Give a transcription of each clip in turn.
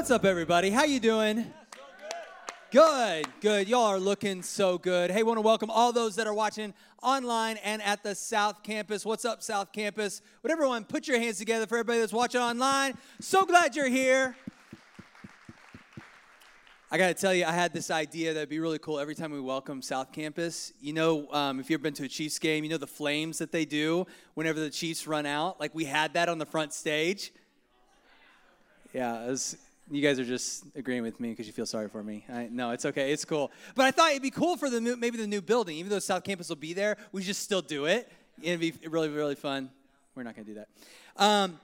What's up, everybody? How you doing? Good, good. Y'all are looking so good. Hey, want to welcome all those that are watching online and at the South Campus. What's up, South Campus? Would everyone put your hands together for everybody that's watching online? So glad you're here. I got to tell you, I had this idea that'd be really cool every time we welcome South Campus. You know, um, if you've ever been to a Chiefs game, you know the flames that they do whenever the Chiefs run out. Like we had that on the front stage. Yeah, it was you guys are just agreeing with me because you feel sorry for me. I, no, it's okay. It's cool. But I thought it'd be cool for the new, maybe the new building, even though South Campus will be there. We just still do it. It'd be really, really fun. We're not to do that. Um,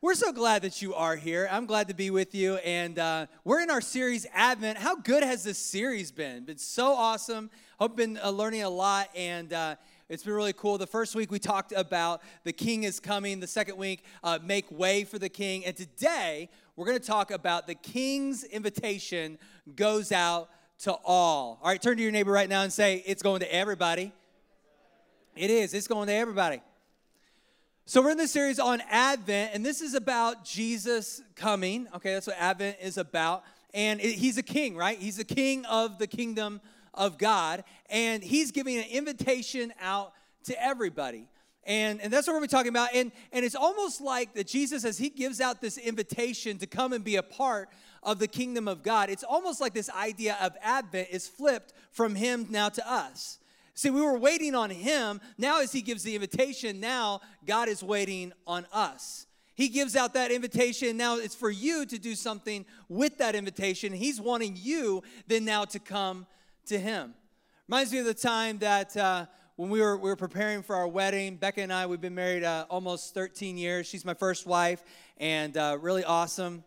we're so glad that you are here. I'm glad to be with you. And uh, we're in our series Advent. How good has this series been? Been so awesome. Hope been uh, learning a lot. And uh, it's been really cool. The first week we talked about the king is coming. The second week, uh, make way for the king. And today we're going to talk about the king's invitation goes out to all. All right, turn to your neighbor right now and say, It's going to everybody. It is, it's going to everybody. So, we're in this series on Advent, and this is about Jesus coming. Okay, that's what Advent is about. And it, he's a king, right? He's the king of the kingdom of God, and he's giving an invitation out to everybody. And, and that's what we're talking about. And, and it's almost like that Jesus, as he gives out this invitation to come and be a part of the kingdom of God, it's almost like this idea of Advent is flipped from him now to us. See, we were waiting on him. Now, as he gives the invitation, now God is waiting on us. He gives out that invitation. Now it's for you to do something with that invitation. He's wanting you then now to come to him. Reminds me of the time that uh, when we were, we were preparing for our wedding, Becca and I, we've been married uh, almost 13 years. She's my first wife, and uh, really awesome.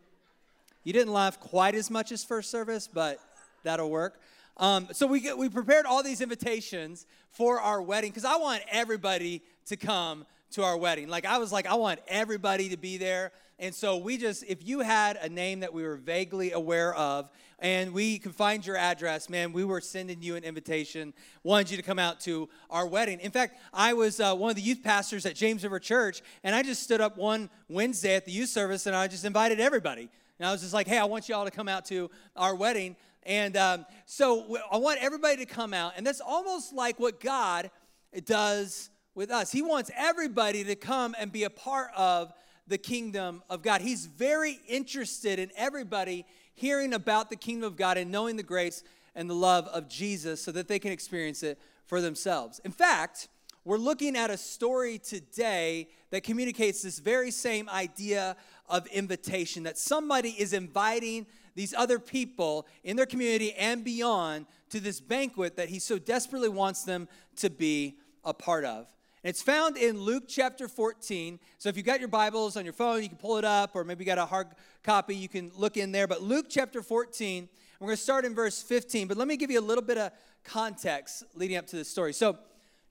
You didn't laugh quite as much as first service, but that'll work. Um, so we, get, we prepared all these invitations for our wedding because I want everybody to come to our wedding. Like, I was like, I want everybody to be there. And so we just, if you had a name that we were vaguely aware of, and we could find your address, man, we were sending you an invitation, wanted you to come out to our wedding. In fact, I was uh, one of the youth pastors at James River Church, and I just stood up one Wednesday at the youth service, and I just invited everybody. And I was just like, hey, I want you all to come out to our wedding. And um, so I want everybody to come out, and that's almost like what God does with us. He wants everybody to come and be a part of the kingdom of God. He's very interested in everybody hearing about the kingdom of God and knowing the grace and the love of Jesus so that they can experience it for themselves. In fact, we're looking at a story today that communicates this very same idea of invitation that somebody is inviting these other people in their community and beyond to this banquet that he so desperately wants them to be a part of. It's found in Luke chapter 14. So if you've got your Bibles on your phone, you can pull it up, or maybe you got a hard copy, you can look in there. But Luke chapter 14, we're going to start in verse 15. But let me give you a little bit of context leading up to this story. So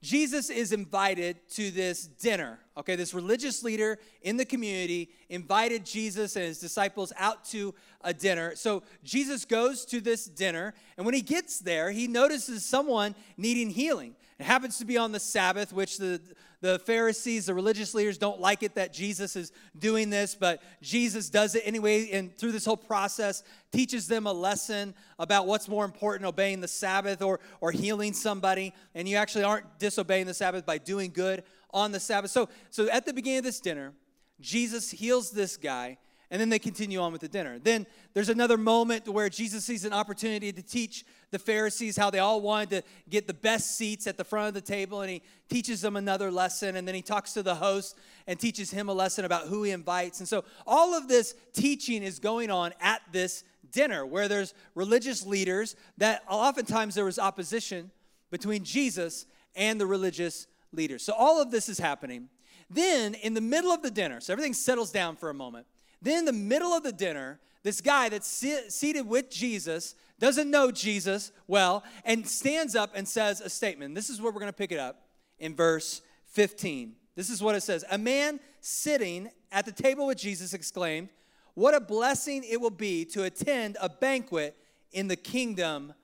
Jesus is invited to this dinner. Okay, this religious leader in the community invited Jesus and his disciples out to a dinner. So Jesus goes to this dinner, and when he gets there, he notices someone needing healing. It happens to be on the Sabbath, which the, the Pharisees, the religious leaders, don't like it that Jesus is doing this, but Jesus does it anyway. And through this whole process, teaches them a lesson about what's more important obeying the Sabbath or, or healing somebody. And you actually aren't disobeying the Sabbath by doing good on the Sabbath. So, so at the beginning of this dinner, Jesus heals this guy and then they continue on with the dinner. Then there's another moment where Jesus sees an opportunity to teach the Pharisees how they all wanted to get the best seats at the front of the table, and he teaches them another lesson. And then he talks to the host and teaches him a lesson about who he invites. And so all of this teaching is going on at this dinner where there's religious leaders that oftentimes there was opposition between Jesus and the religious leaders. So all of this is happening. Then, in the middle of the dinner, so everything settles down for a moment. Then, in the middle of the dinner, this guy that's seated with Jesus doesn't know Jesus well and stands up and says a statement. This is where we're going to pick it up in verse 15. This is what it says A man sitting at the table with Jesus exclaimed, What a blessing it will be to attend a banquet in the kingdom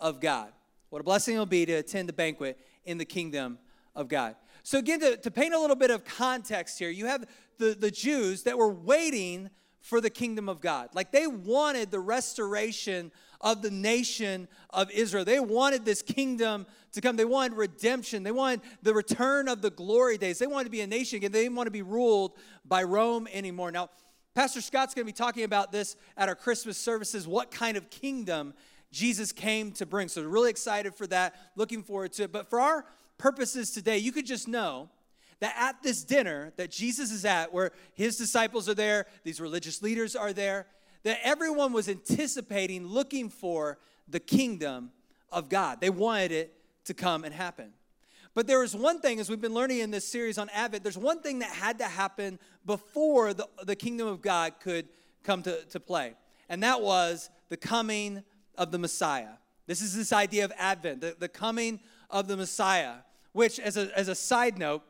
of God. What a blessing it will be to attend a banquet in the kingdom of God. So, again, to, to paint a little bit of context here, you have the, the Jews that were waiting for the kingdom of God. Like they wanted the restoration of the nation of Israel. They wanted this kingdom to come. They wanted redemption. They wanted the return of the glory days. They wanted to be a nation again. They didn't want to be ruled by Rome anymore. Now, Pastor Scott's going to be talking about this at our Christmas services. What kind of kingdom Jesus came to bring. So, really excited for that. Looking forward to it. But for our purposes today, you could just know that at this dinner that Jesus is at, where his disciples are there, these religious leaders are there, that everyone was anticipating, looking for the kingdom of God. They wanted it to come and happen. But there was one thing, as we've been learning in this series on Advent, there's one thing that had to happen before the, the kingdom of God could come to, to play, and that was the coming of the Messiah. This is this idea of Advent, the, the coming of the Messiah, which, as a, as a side note,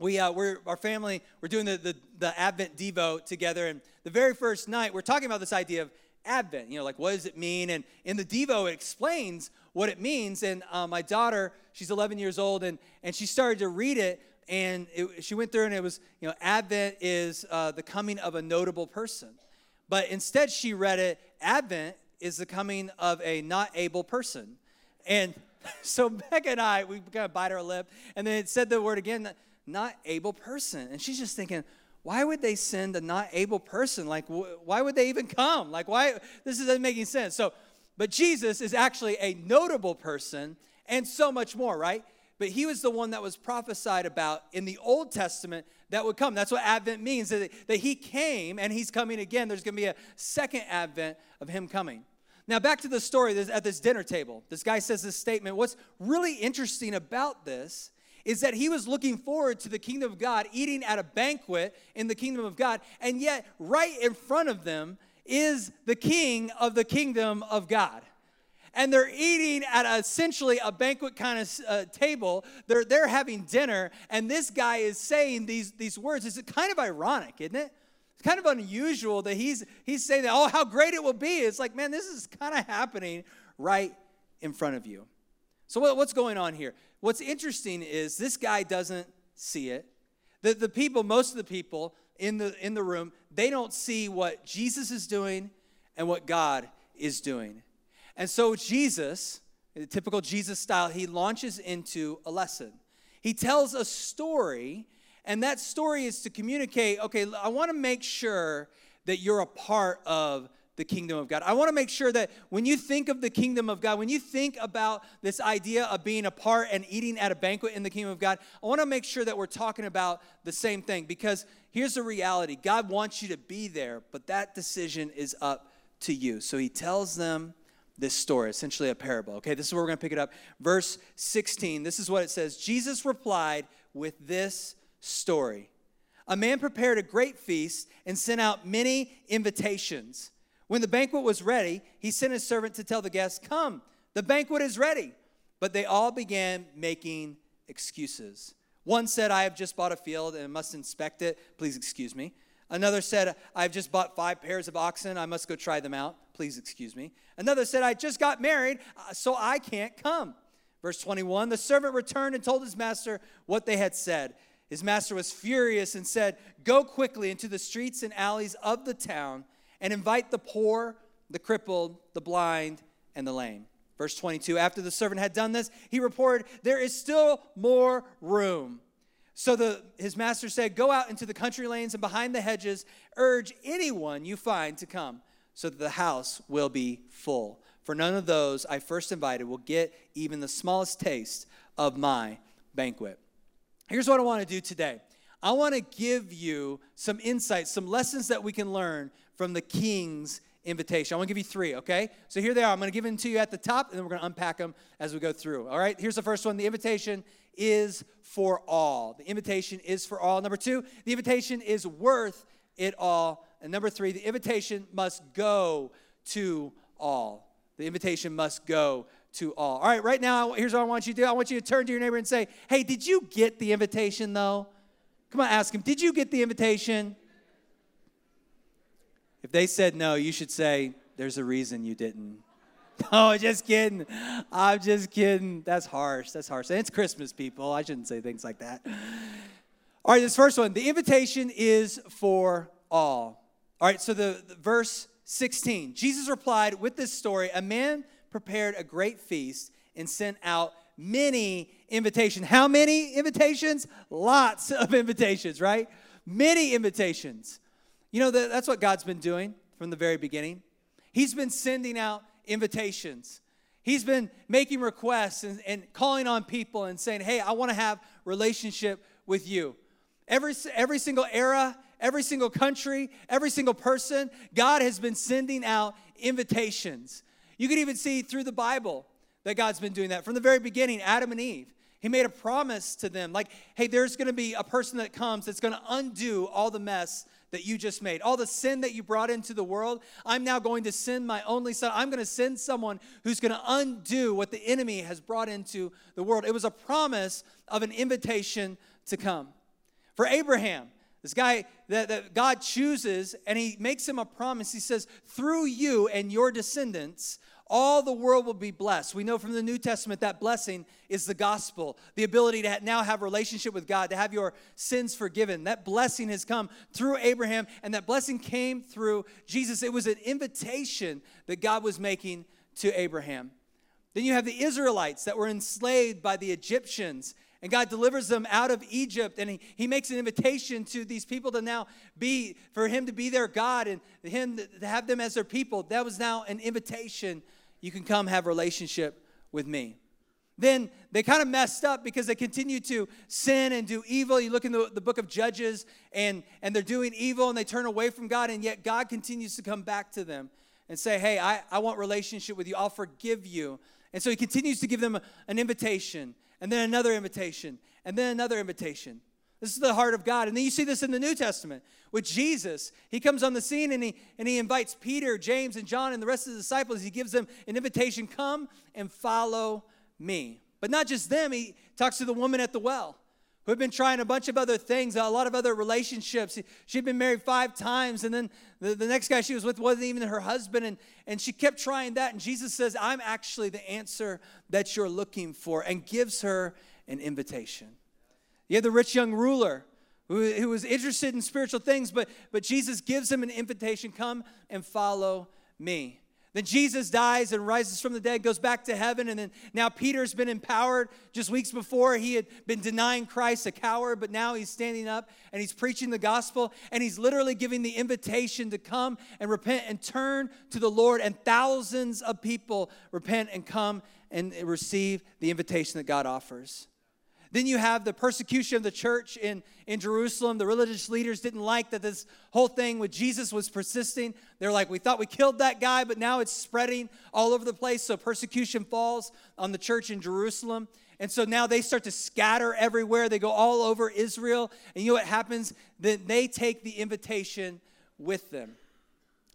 we, uh, we're, our family, we're doing the, the, the Advent Devo together. And the very first night, we're talking about this idea of Advent. You know, like, what does it mean? And in the Devo, it explains what it means. And uh, my daughter, she's 11 years old, and, and she started to read it. And it, she went through, and it was, you know, Advent is uh, the coming of a notable person. But instead, she read it, Advent is the coming of a not able person. And so Becca and I, we kind of bite our lip, and then it said the word again not able person. And she's just thinking, why would they send a not able person? Like, wh- why would they even come? Like, why? This isn't making sense. So, but Jesus is actually a notable person and so much more, right? But he was the one that was prophesied about in the Old Testament that would come. That's what Advent means, that, that he came and he's coming again. There's going to be a second Advent of him coming. Now, back to the story at this dinner table. This guy says this statement. What's really interesting about this is that he was looking forward to the kingdom of God, eating at a banquet in the kingdom of God, and yet right in front of them is the king of the kingdom of God. And they're eating at essentially a banquet kind of uh, table. They're, they're having dinner, and this guy is saying these, these words. It's kind of ironic, isn't it? It's kind of unusual that he's, he's saying that, oh, how great it will be. It's like, man, this is kind of happening right in front of you. So, what, what's going on here? What's interesting is this guy doesn't see it. The, the people, most of the people in the, in the room, they don't see what Jesus is doing and what God is doing. And so Jesus, typical Jesus style, he launches into a lesson. He tells a story, and that story is to communicate okay, I want to make sure that you're a part of the kingdom of God. I want to make sure that when you think of the kingdom of God, when you think about this idea of being a part and eating at a banquet in the kingdom of God, I want to make sure that we're talking about the same thing because here's the reality God wants you to be there, but that decision is up to you. So he tells them this story, essentially a parable. Okay, this is where we're going to pick it up. Verse 16, this is what it says Jesus replied with this story. A man prepared a great feast and sent out many invitations. When the banquet was ready, he sent his servant to tell the guests, Come, the banquet is ready. But they all began making excuses. One said, I have just bought a field and must inspect it. Please excuse me. Another said, I've just bought five pairs of oxen. I must go try them out. Please excuse me. Another said, I just got married, uh, so I can't come. Verse 21 The servant returned and told his master what they had said. His master was furious and said, Go quickly into the streets and alleys of the town and invite the poor, the crippled, the blind, and the lame. Verse 22 After the servant had done this, he reported, There is still more room. So the, his master said, Go out into the country lanes and behind the hedges, urge anyone you find to come, so that the house will be full. For none of those I first invited will get even the smallest taste of my banquet. Here's what I want to do today I want to give you some insights, some lessons that we can learn from the king's invitation. I want to give you three, okay? So here they are. I'm going to give them to you at the top, and then we're going to unpack them as we go through. All right, here's the first one. The invitation is for all. The invitation is for all. Number two, the invitation is worth it all. And number three, the invitation must go to all. The invitation must go to all. All right, right now, here's what I want you to do I want you to turn to your neighbor and say, Hey, did you get the invitation though? Come on, ask him, Did you get the invitation? If they said no, you should say, There's a reason you didn't. No, just kidding. I'm just kidding. That's harsh. That's harsh. And it's Christmas, people. I shouldn't say things like that. All right, this first one the invitation is for all. All right, so the, the verse 16. Jesus replied with this story, a man prepared a great feast and sent out many invitations. How many invitations? Lots of invitations, right? Many invitations. You know, that's what God's been doing from the very beginning. He's been sending out invitations. He's been making requests and, and calling on people and saying, hey, I want to have relationship with you. Every, every single era, every single country, every single person, God has been sending out invitations. You can even see through the Bible that God's been doing that. From the very beginning, Adam and Eve, He made a promise to them like, hey, there's gonna be a person that comes that's gonna undo all the mess that you just made, all the sin that you brought into the world. I'm now going to send my only son. I'm going to send someone who's going to undo what the enemy has brought into the world. It was a promise of an invitation to come. For Abraham, this guy that, that God chooses and he makes him a promise. He says, Through you and your descendants, all the world will be blessed. We know from the New Testament that blessing is the gospel, the ability to now have a relationship with God, to have your sins forgiven. That blessing has come through Abraham, and that blessing came through Jesus. It was an invitation that God was making to Abraham. Then you have the Israelites that were enslaved by the Egyptians. And God delivers them out of Egypt, and he, he makes an invitation to these people to now be, for Him to be their God and Him to have them as their people. That was now an invitation you can come have relationship with me. Then they kind of messed up because they continued to sin and do evil. You look in the, the book of Judges, and, and they're doing evil and they turn away from God, and yet God continues to come back to them and say, Hey, I, I want relationship with you. I'll forgive you. And so he continues to give them an invitation, and then another invitation, and then another invitation. This is the heart of God. And then you see this in the New Testament with Jesus. He comes on the scene and he, and he invites Peter, James, and John and the rest of the disciples. He gives them an invitation come and follow me. But not just them, he talks to the woman at the well who had been trying a bunch of other things, a lot of other relationships. She'd been married five times, and then the, the next guy she was with wasn't even her husband, and, and she kept trying that. And Jesus says, I'm actually the answer that you're looking for, and gives her an invitation. You have the rich young ruler who, who was interested in spiritual things, but, but Jesus gives him an invitation come and follow me. Then Jesus dies and rises from the dead, goes back to heaven, and then now Peter's been empowered. Just weeks before, he had been denying Christ, a coward, but now he's standing up and he's preaching the gospel, and he's literally giving the invitation to come and repent and turn to the Lord. And thousands of people repent and come and receive the invitation that God offers. Then you have the persecution of the church in, in Jerusalem. The religious leaders didn't like that this whole thing with Jesus was persisting. They're like, we thought we killed that guy, but now it's spreading all over the place. So persecution falls on the church in Jerusalem. And so now they start to scatter everywhere. They go all over Israel. And you know what happens? Then they take the invitation with them.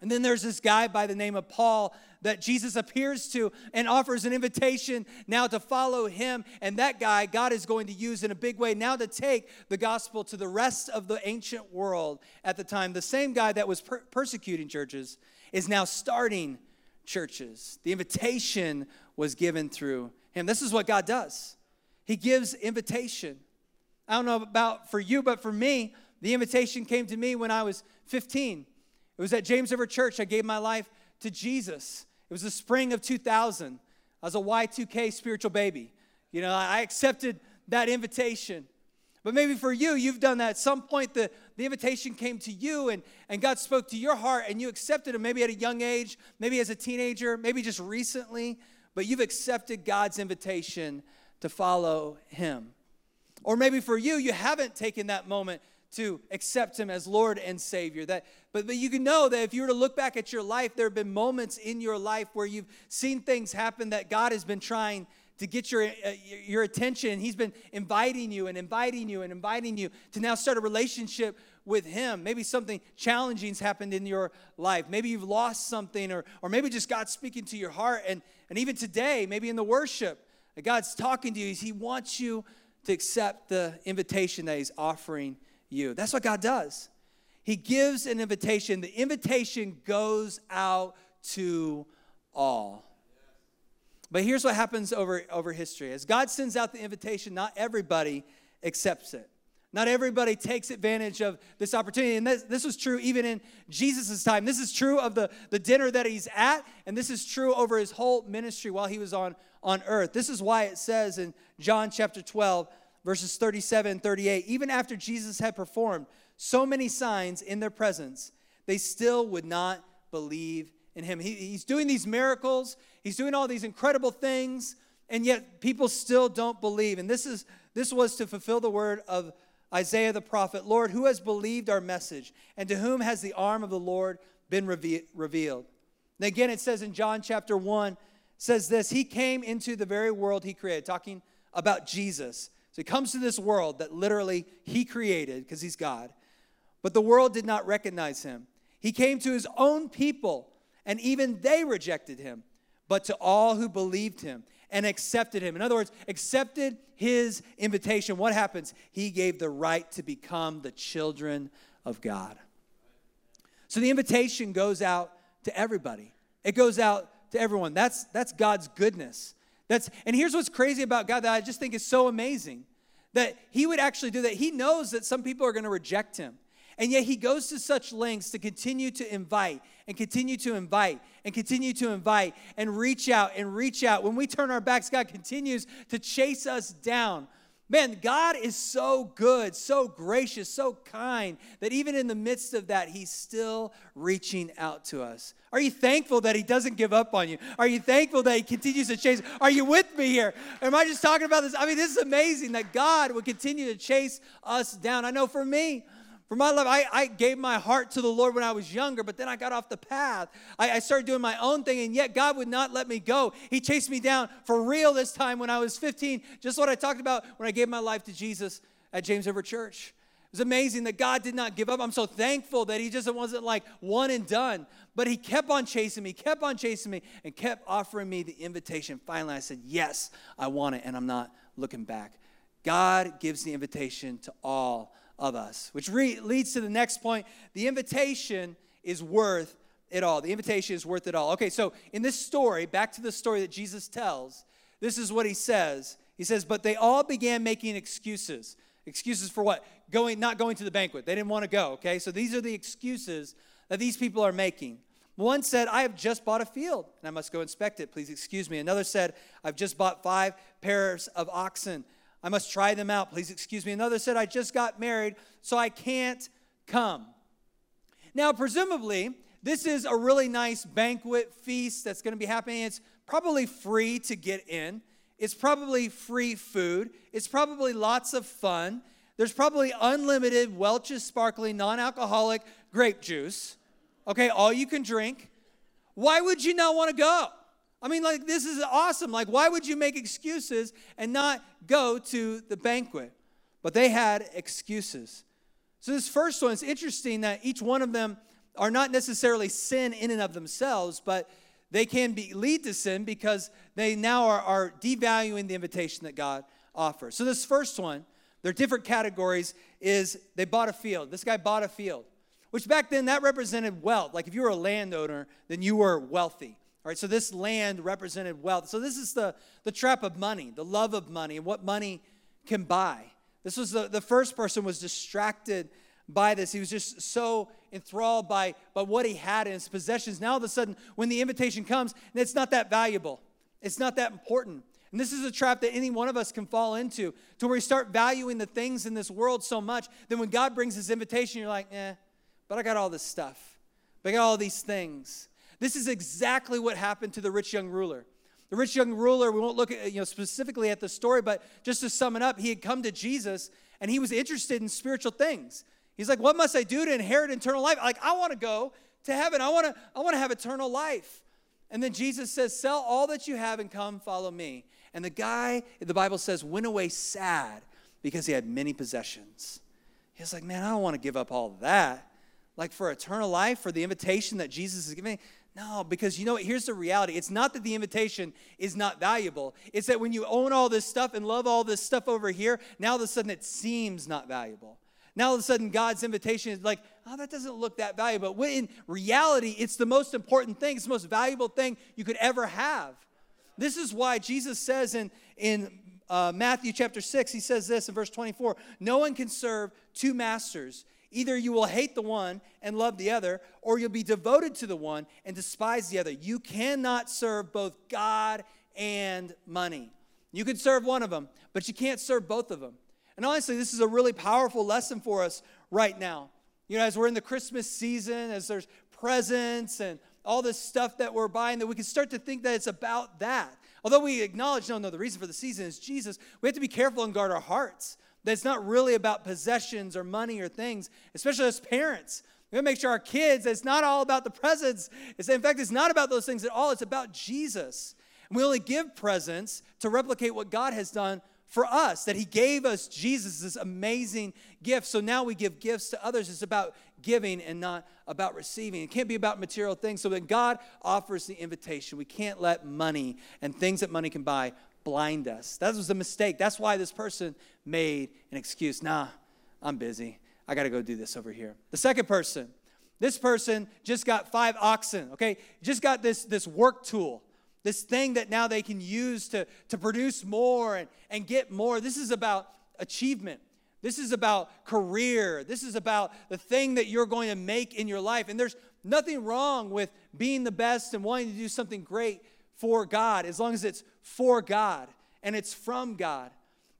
And then there's this guy by the name of Paul that Jesus appears to and offers an invitation now to follow him. And that guy, God is going to use in a big way now to take the gospel to the rest of the ancient world at the time. The same guy that was per- persecuting churches is now starting churches. The invitation was given through him. This is what God does He gives invitation. I don't know about for you, but for me, the invitation came to me when I was 15. It was at James River Church. I gave my life to Jesus. It was the spring of 2000. I was a Y2K spiritual baby. You know, I accepted that invitation. But maybe for you, you've done that. At some point, the, the invitation came to you and, and God spoke to your heart and you accepted it, maybe at a young age, maybe as a teenager, maybe just recently, but you've accepted God's invitation to follow Him. Or maybe for you, you haven't taken that moment to accept him as Lord and Savior. That, but, but you can know that if you were to look back at your life, there have been moments in your life where you've seen things happen that God has been trying to get your, uh, your attention. He's been inviting you and inviting you and inviting you to now start a relationship with Him. Maybe something challenging's happened in your life. Maybe you've lost something, or, or maybe just God's speaking to your heart. And, and even today, maybe in the worship, God's talking to you. He wants you to accept the invitation that He's offering you. That's what God does. He gives an invitation. The invitation goes out to all. But here's what happens over, over history. As God sends out the invitation, not everybody accepts it. Not everybody takes advantage of this opportunity. And this, this was true even in Jesus' time. This is true of the, the dinner that he's at, and this is true over his whole ministry while he was on, on earth. This is why it says in John chapter 12, verses 37 and 38, even after Jesus had performed so many signs in their presence, they still would not believe in him. He, he's doing these miracles, he's doing all these incredible things, and yet people still don't believe. And this is this was to fulfill the word of Isaiah the prophet, Lord, who has believed our message, and to whom has the arm of the Lord been reve- revealed? And again, it says in John chapter 1, says this He came into the very world He created, talking about Jesus. So He comes to this world that literally He created because He's God. But the world did not recognize Him. He came to His own people, and even they rejected Him. But to all who believed Him, and accepted him. In other words, accepted his invitation. What happens? He gave the right to become the children of God. So the invitation goes out to everybody. It goes out to everyone. That's that's God's goodness. That's and here's what's crazy about God that I just think is so amazing that he would actually do that. He knows that some people are going to reject him. And yet he goes to such lengths to continue to invite and continue to invite and continue to invite and reach out and reach out. When we turn our backs, God continues to chase us down. Man, God is so good, so gracious, so kind that even in the midst of that, He's still reaching out to us. Are you thankful that He doesn't give up on you? Are you thankful that He continues to chase? Are you with me here? Am I just talking about this? I mean, this is amazing that God would continue to chase us down. I know for me, for my life, I, I gave my heart to the Lord when I was younger, but then I got off the path. I, I started doing my own thing, and yet God would not let me go. He chased me down for real this time when I was 15, just what I talked about when I gave my life to Jesus at James River Church. It was amazing that God did not give up. I'm so thankful that He just wasn't like one and done, but He kept on chasing me, kept on chasing me, and kept offering me the invitation. Finally, I said, Yes, I want it, and I'm not looking back. God gives the invitation to all of us, which re- leads to the next point. The invitation is worth it all. The invitation is worth it all. Okay, so in this story, back to the story that Jesus tells, this is what he says. He says, But they all began making excuses. Excuses for what? Going, not going to the banquet. They didn't want to go, okay? So these are the excuses that these people are making. One said, I have just bought a field and I must go inspect it. Please excuse me. Another said, I've just bought five pairs of oxen I must try them out. Please excuse me. Another said, I just got married, so I can't come. Now, presumably, this is a really nice banquet feast that's going to be happening. It's probably free to get in. It's probably free food. It's probably lots of fun. There's probably unlimited Welch's sparkling non alcoholic grape juice. Okay, all you can drink. Why would you not want to go? I mean, like, this is awesome. Like, why would you make excuses and not go to the banquet? But they had excuses. So, this first one, it's interesting that each one of them are not necessarily sin in and of themselves, but they can be, lead to sin because they now are, are devaluing the invitation that God offers. So, this first one, they're different categories, is they bought a field. This guy bought a field, which back then that represented wealth. Like, if you were a landowner, then you were wealthy. All right, so this land represented wealth. So this is the, the trap of money, the love of money, and what money can buy. This was the, the first person was distracted by this. He was just so enthralled by, by what he had in his possessions. Now all of a sudden, when the invitation comes, it's not that valuable. It's not that important. And this is a trap that any one of us can fall into, to where you start valuing the things in this world so much, then when God brings his invitation, you're like, eh, but I got all this stuff. But I got all these things. This is exactly what happened to the rich young ruler. The rich young ruler, we won't look at, you know, specifically at the story, but just to sum it up, he had come to Jesus and he was interested in spiritual things. He's like, What must I do to inherit eternal life? Like, I want to go to heaven. I want to, I want to have eternal life. And then Jesus says, Sell all that you have and come follow me. And the guy, the Bible says, went away sad because he had many possessions. He's like, Man, I don't want to give up all that. Like for eternal life, for the invitation that Jesus is giving. No, because you know what? Here's the reality. It's not that the invitation is not valuable. It's that when you own all this stuff and love all this stuff over here, now all of a sudden it seems not valuable. Now all of a sudden God's invitation is like, oh, that doesn't look that valuable. But in reality, it's the most important thing, it's the most valuable thing you could ever have. This is why Jesus says in, in uh, Matthew chapter 6, he says this in verse 24 No one can serve two masters. Either you will hate the one and love the other, or you'll be devoted to the one and despise the other. You cannot serve both God and money. You can serve one of them, but you can't serve both of them. And honestly, this is a really powerful lesson for us right now. You know, as we're in the Christmas season, as there's presents and all this stuff that we're buying, that we can start to think that it's about that. Although we acknowledge, no, no, the reason for the season is Jesus, we have to be careful and guard our hearts. That it's not really about possessions or money or things, especially as parents. We to make sure our kids, it's not all about the presents. It's, in fact, it's not about those things at all. It's about Jesus. And we only give presents to replicate what God has done for us, that He gave us Jesus, this amazing gift. So now we give gifts to others. It's about giving and not about receiving. It can't be about material things. So when God offers the invitation, we can't let money and things that money can buy blind us. That was a mistake. That's why this person made an excuse. Nah, I'm busy. I got to go do this over here. The second person, this person just got five oxen, okay? Just got this, this work tool this thing that now they can use to, to produce more and, and get more. This is about achievement. This is about career. This is about the thing that you're going to make in your life. And there's nothing wrong with being the best and wanting to do something great for God as long as it's for God and it's from God.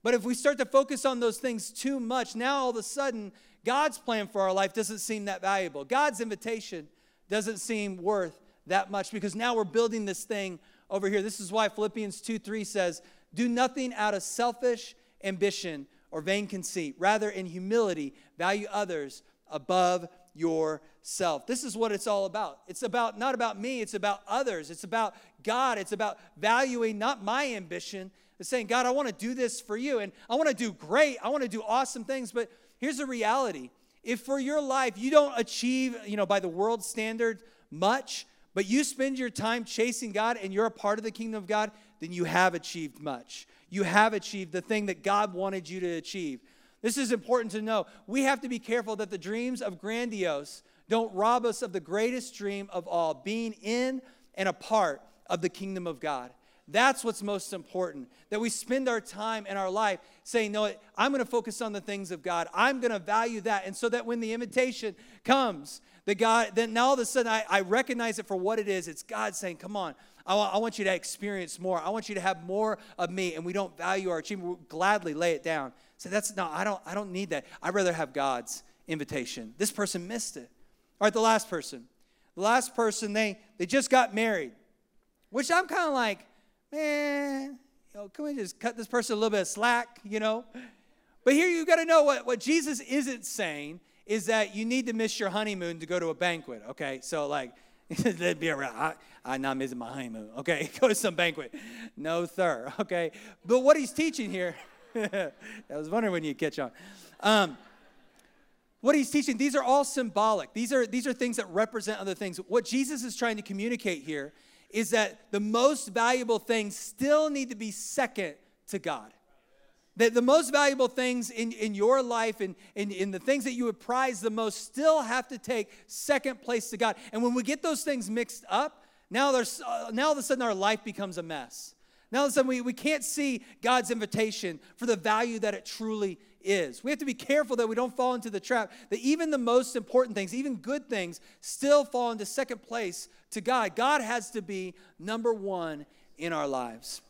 But if we start to focus on those things too much, now all of a sudden, God's plan for our life doesn't seem that valuable. God's invitation doesn't seem worth that much because now we're building this thing over here. This is why Philippians 2 3 says, Do nothing out of selfish ambition or vain conceit. Rather, in humility, value others above yourself. This is what it's all about. It's about not about me, it's about others. It's about God. It's about valuing not my ambition. It's saying, God, I want to do this for you. And I want to do great. I want to do awesome things. But here's the reality. If for your life you don't achieve, you know, by the world standard much, but you spend your time chasing God and you're a part of the kingdom of God, then you have achieved much. You have achieved the thing that God wanted you to achieve. This is important to know. We have to be careful that the dreams of grandiose don't rob us of the greatest dream of all being in and a part of the kingdom of God. That's what's most important. That we spend our time and our life saying, No, I'm going to focus on the things of God. I'm going to value that. And so that when the invitation comes, that God, then now all of a sudden I, I recognize it for what it is. It's God saying, Come on, I, I want you to experience more. I want you to have more of me. And we don't value our achievement. We'll gladly lay it down. Say, That's no, I don't, I don't need that. I'd rather have God's invitation. This person missed it. All right, the last person. The last person, they, they just got married, which I'm kind of like, man, you know, can we just cut this person a little bit of slack, you know? But here you got to know what, what Jesus isn't saying is that you need to miss your honeymoon to go to a banquet, okay? So, like, that'd be around. I'm not missing my honeymoon, okay? go to some banquet. No, sir, okay? But what he's teaching here, I was wondering when you'd catch on. Um, what he's teaching, these are all symbolic. These are, these are things that represent other things. What Jesus is trying to communicate here is that the most valuable things still need to be second to God. That the most valuable things in, in your life and in, in the things that you would prize the most still have to take second place to God. And when we get those things mixed up, now, there's, uh, now all of a sudden our life becomes a mess. Now all of a sudden we, we can't see God's invitation for the value that it truly is. We have to be careful that we don't fall into the trap that even the most important things, even good things, still fall into second place to God. God has to be number one in our lives.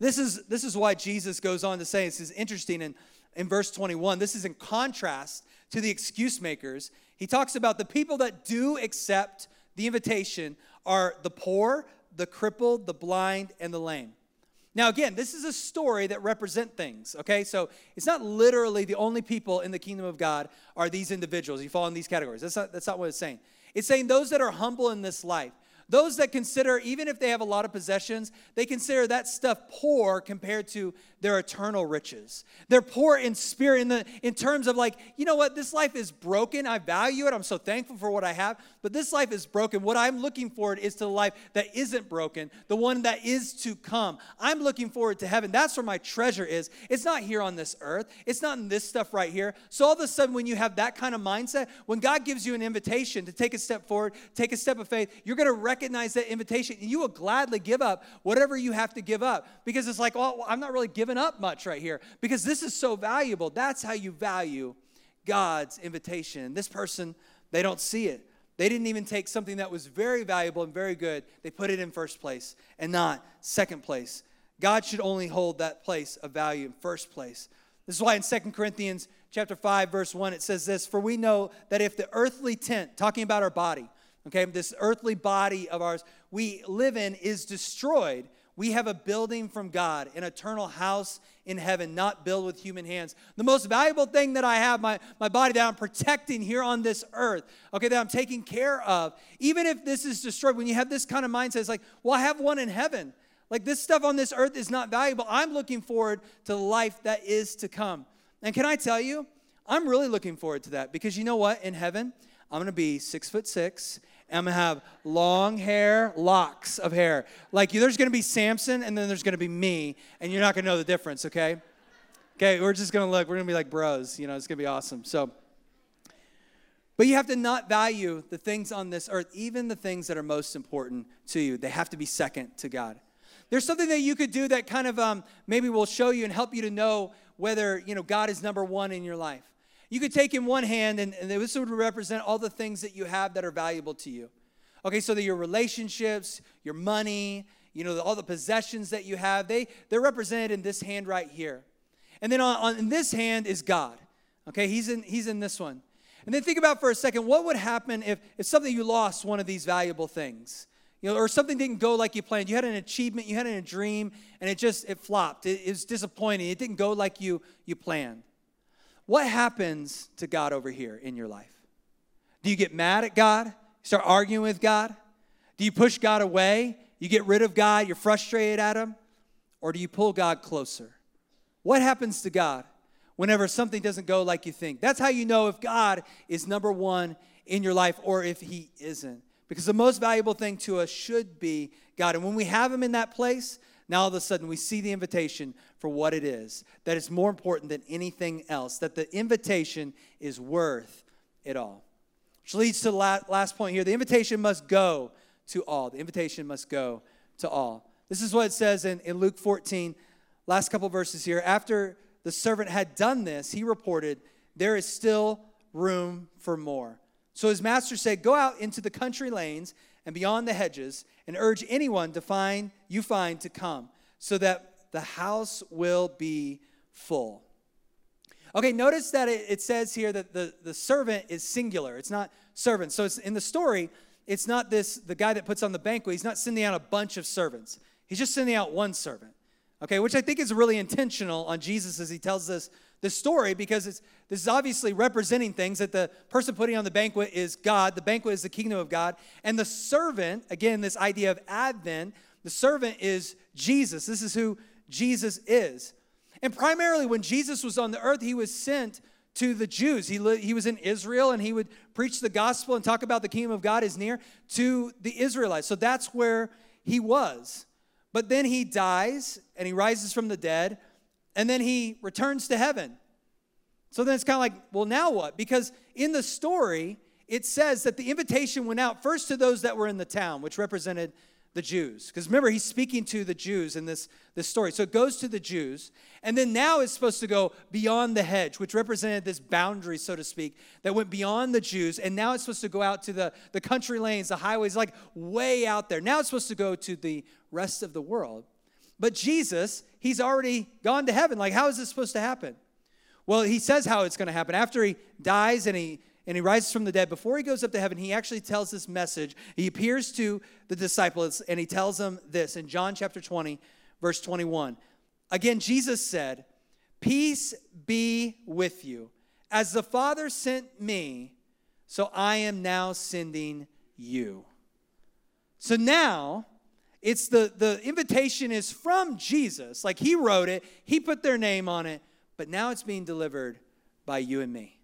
This is, this is why Jesus goes on to say, this is interesting in, in verse 21. This is in contrast to the excuse makers. He talks about the people that do accept the invitation are the poor, the crippled, the blind, and the lame. Now, again, this is a story that represent things, okay? So it's not literally the only people in the kingdom of God are these individuals. You fall in these categories. That's not, that's not what it's saying. It's saying those that are humble in this life, those that consider, even if they have a lot of possessions, they consider that stuff poor compared to their eternal riches. They're poor in spirit in, the, in terms of like, you know what, this life is broken. I value it. I'm so thankful for what I have. But this life is broken. What I'm looking forward is to the life that isn't broken, the one that is to come. I'm looking forward to heaven. That's where my treasure is. It's not here on this earth, it's not in this stuff right here. So all of a sudden, when you have that kind of mindset, when God gives you an invitation to take a step forward, take a step of faith, you're going to recognize that invitation and you will gladly give up whatever you have to give up because it's like, oh, I'm not really giving up much right here because this is so valuable. That's how you value God's invitation. This person, they don't see it. They didn't even take something that was very valuable and very good. They put it in first place and not second place. God should only hold that place of value in first place. This is why in Second Corinthians chapter 5 verse 1 it says this, "For we know that if the earthly tent, talking about our body, okay, this earthly body of ours we live in is destroyed, we have a building from God, an eternal house in heaven, not built with human hands. The most valuable thing that I have, my, my body that I'm protecting here on this earth, okay, that I'm taking care of, even if this is destroyed, when you have this kind of mindset, it's like, well, I have one in heaven. Like this stuff on this earth is not valuable. I'm looking forward to the life that is to come. And can I tell you, I'm really looking forward to that because you know what? In heaven, I'm gonna be six foot six I'm gonna have long hair, locks of hair. Like there's gonna be Samson and then there's gonna be me, and you're not gonna know the difference, okay? Okay, we're just gonna look, we're gonna be like bros, you know, it's gonna be awesome. So, but you have to not value the things on this earth, even the things that are most important to you. They have to be second to God. There's something that you could do that kind of um, maybe will show you and help you to know whether you know God is number one in your life. You could take in one hand, and, and this would represent all the things that you have that are valuable to you. Okay, so that your relationships, your money, you know, all the possessions that you have, they, they're represented in this hand right here. And then on, on in this hand is God. Okay, he's in, he's in this one. And then think about for a second what would happen if, if something you lost one of these valuable things? You know, or something didn't go like you planned. You had an achievement, you had a dream, and it just it flopped. It, it was disappointing. It didn't go like you you planned. What happens to God over here in your life? Do you get mad at God? Start arguing with God? Do you push God away? You get rid of God? You're frustrated at Him? Or do you pull God closer? What happens to God whenever something doesn't go like you think? That's how you know if God is number one in your life or if He isn't. Because the most valuable thing to us should be God. And when we have Him in that place, now all of a sudden we see the invitation for what it is, that it's more important than anything else, that the invitation is worth it all. Which leads to the last point here the invitation must go to all. The invitation must go to all. This is what it says in, in Luke 14, last couple verses here. After the servant had done this, he reported, There is still room for more. So his master said, Go out into the country lanes and beyond the hedges and urge anyone to find you find to come so that the house will be full. Okay notice that it, it says here that the, the servant is singular. It's not servant. So it's in the story it's not this the guy that puts on the banquet. He's not sending out a bunch of servants. He's just sending out one servant. Okay which i think is really intentional on jesus as he tells us this story because it's, this is obviously representing things that the person putting on the banquet is God. The banquet is the kingdom of God. And the servant, again, this idea of Advent, the servant is Jesus. This is who Jesus is. And primarily, when Jesus was on the earth, he was sent to the Jews. He, li- he was in Israel and he would preach the gospel and talk about the kingdom of God is near to the Israelites. So that's where he was. But then he dies and he rises from the dead and then he returns to heaven. So then it's kind of like, well, now what? Because in the story, it says that the invitation went out first to those that were in the town, which represented the Jews. Because remember, he's speaking to the Jews in this, this story. So it goes to the Jews. And then now it's supposed to go beyond the hedge, which represented this boundary, so to speak, that went beyond the Jews. And now it's supposed to go out to the, the country lanes, the highways, like way out there. Now it's supposed to go to the rest of the world. But Jesus, he's already gone to heaven. Like, how is this supposed to happen? Well, he says how it's going to happen. After he dies and he and he rises from the dead, before he goes up to heaven, he actually tells this message. He appears to the disciples and he tells them this in John chapter 20, verse 21. Again, Jesus said, Peace be with you. As the Father sent me, so I am now sending you. So now, it's the, the invitation is from Jesus. Like he wrote it, he put their name on it, but now it's being delivered by you and me.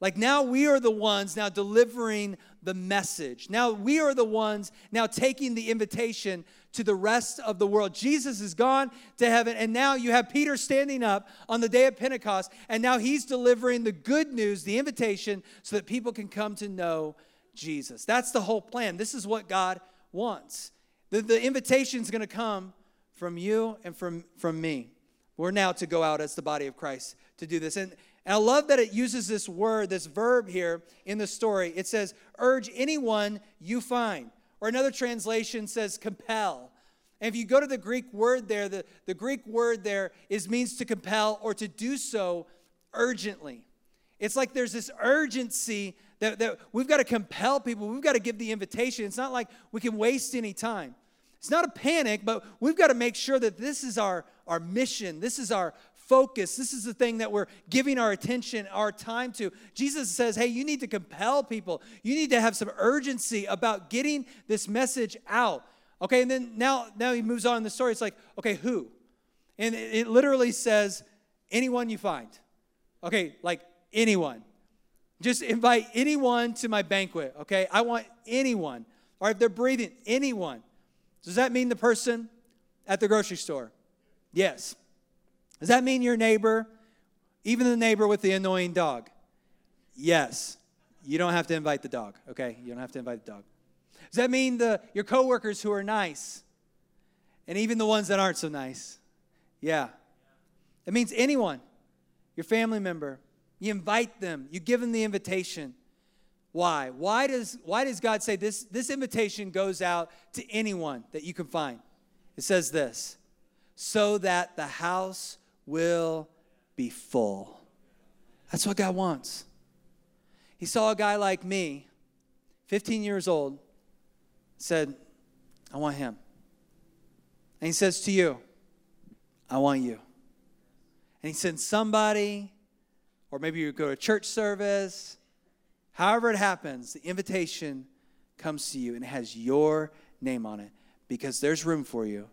Like now we are the ones now delivering the message. Now we are the ones now taking the invitation to the rest of the world. Jesus is gone to heaven, and now you have Peter standing up on the day of Pentecost, and now he's delivering the good news, the invitation, so that people can come to know Jesus. That's the whole plan. This is what God wants. The, the invitation is going to come from you and from, from me. We're now to go out as the body of Christ to do this. And, and I love that it uses this word, this verb here in the story. It says, urge anyone you find. Or another translation says, compel. And if you go to the Greek word there, the, the Greek word there is means to compel or to do so urgently. It's like there's this urgency that, that we've got to compel people. We've got to give the invitation. It's not like we can waste any time. It's not a panic, but we've got to make sure that this is our, our mission. This is our focus. This is the thing that we're giving our attention, our time to. Jesus says, hey, you need to compel people. You need to have some urgency about getting this message out. Okay, and then now, now he moves on in the story. It's like, okay, who? And it, it literally says, anyone you find. Okay, like anyone. Just invite anyone to my banquet, okay? I want anyone. Or if they're breathing, anyone. Does that mean the person at the grocery store? Yes. Does that mean your neighbor, even the neighbor with the annoying dog? Yes. You don't have to invite the dog, okay? You don't have to invite the dog. Does that mean the your coworkers who are nice? And even the ones that aren't so nice? Yeah. It means anyone, your family member, you invite them, you give them the invitation. Why? Why does, why does God say this, this invitation goes out to anyone that you can find? It says this so that the house will be full. That's what God wants. He saw a guy like me, 15 years old, said, I want him. And he says to you, I want you. And he sends somebody or maybe you go to church service. However, it happens, the invitation comes to you and it has your name on it because there's room for you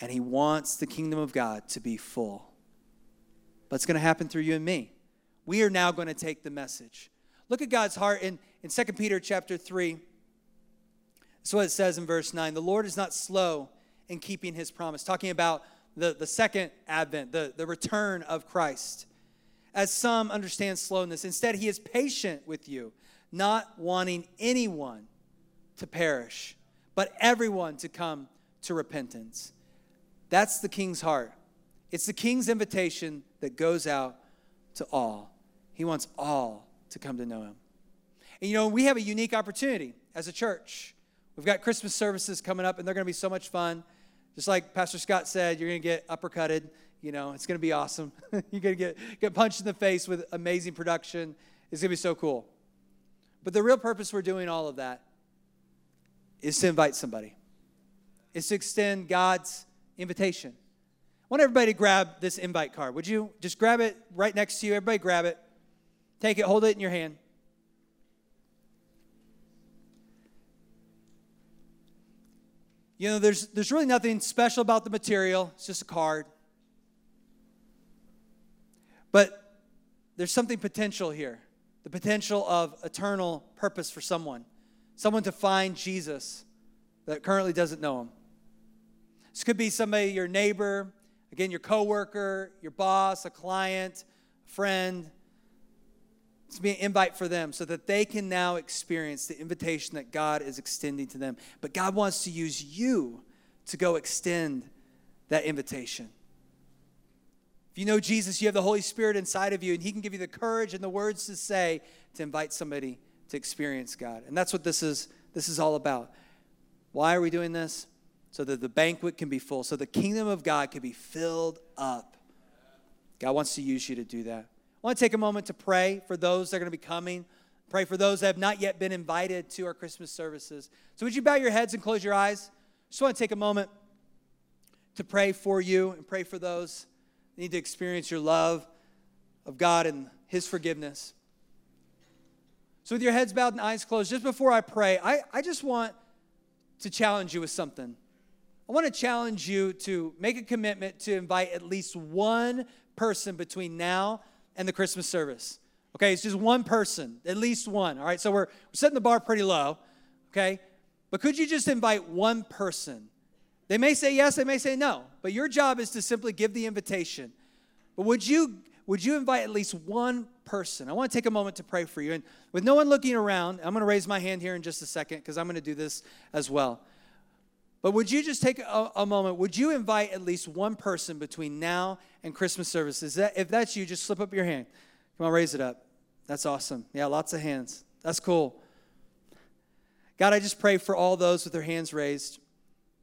and He wants the kingdom of God to be full. But it's going to happen through you and me. We are now going to take the message. Look at God's heart in, in 2 Peter chapter 3. That's what it says in verse 9. The Lord is not slow in keeping his promise, talking about the, the second advent, the, the return of Christ as some understand slowness. Instead, he is patient with you, not wanting anyone to perish, but everyone to come to repentance. That's the king's heart. It's the king's invitation that goes out to all. He wants all to come to know him. And you know, we have a unique opportunity as a church. We've got Christmas services coming up, and they're going to be so much fun. Just like Pastor Scott said, you're going to get uppercutted you know, it's going to be awesome. You're going to get, get punched in the face with amazing production. It's going to be so cool. But the real purpose we're doing all of that is to invite somebody, is to extend God's invitation. I want everybody to grab this invite card. Would you just grab it right next to you? Everybody grab it. Take it, hold it in your hand. You know, there's, there's really nothing special about the material, it's just a card. But there's something potential here the potential of eternal purpose for someone, someone to find Jesus that currently doesn't know him. This could be somebody, your neighbor, again, your coworker, your boss, a client, a friend. It's be an invite for them so that they can now experience the invitation that God is extending to them. But God wants to use you to go extend that invitation. If you know Jesus, you have the Holy Spirit inside of you, and He can give you the courage and the words to say to invite somebody to experience God. And that's what this is, this is all about. Why are we doing this? So that the banquet can be full, so the kingdom of God can be filled up. God wants to use you to do that. I want to take a moment to pray for those that are going to be coming. Pray for those that have not yet been invited to our Christmas services. So, would you bow your heads and close your eyes? Just want to take a moment to pray for you and pray for those need to experience your love of God and His forgiveness. So, with your heads bowed and eyes closed, just before I pray, I, I just want to challenge you with something. I want to challenge you to make a commitment to invite at least one person between now and the Christmas service. Okay, it's just one person, at least one. All right, so we're, we're setting the bar pretty low. Okay, but could you just invite one person they may say yes, they may say no, but your job is to simply give the invitation. But would you would you invite at least one person? I want to take a moment to pray for you. And with no one looking around, I'm going to raise my hand here in just a second because I'm going to do this as well. But would you just take a, a, moment? Would you invite at least one person between now and Christmas services? That, if that's you, just slip up your hand. Come on, raise it up. That's awesome. Yeah, lots of hands. That's cool. God, I just pray for all those with their hands raised.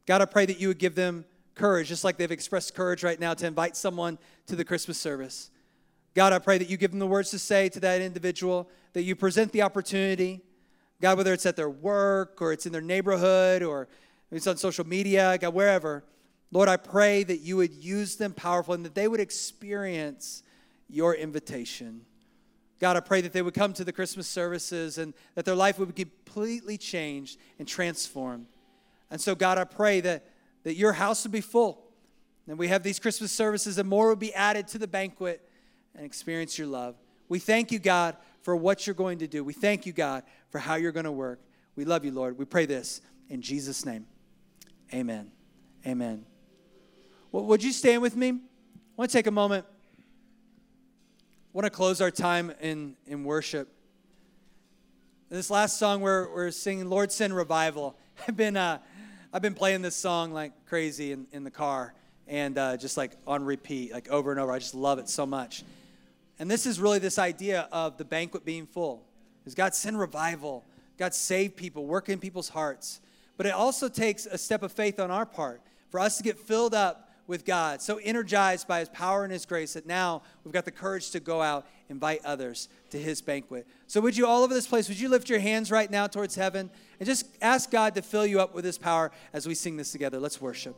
God, I pray that you would give them courage, just like they've expressed courage right now to invite someone to the Christmas service. God, I pray that you give them the words to say to that individual, that you present the opportunity. God, whether it's at their work or it's in their neighborhood or it's on social media, God, wherever. Lord, I pray that you would use them powerful and that they would experience your invitation. God, I pray that they would come to the Christmas services and that their life would be completely changed and transformed. And so, God, I pray that, that your house would be full. And we have these Christmas services and more would be added to the banquet and experience your love. We thank you, God, for what you're going to do. We thank you, God, for how you're going to work. We love you, Lord. We pray this in Jesus' name. Amen. Amen. Well, would you stand with me? I want to take a moment. I want to close our time in, in worship. This last song, we're, we're singing Lord Send Revival. I've been, uh, I've been playing this song like crazy in, in the car and uh, just like on repeat, like over and over. I just love it so much. And this is really this idea of the banquet being full. Is God send revival, God save people, work in people's hearts. But it also takes a step of faith on our part for us to get filled up with God, so energized by His power and His grace that now we've got the courage to go out, invite others to His banquet. So, would you, all over this place, would you lift your hands right now towards heaven and just ask God to fill you up with His power as we sing this together? Let's worship.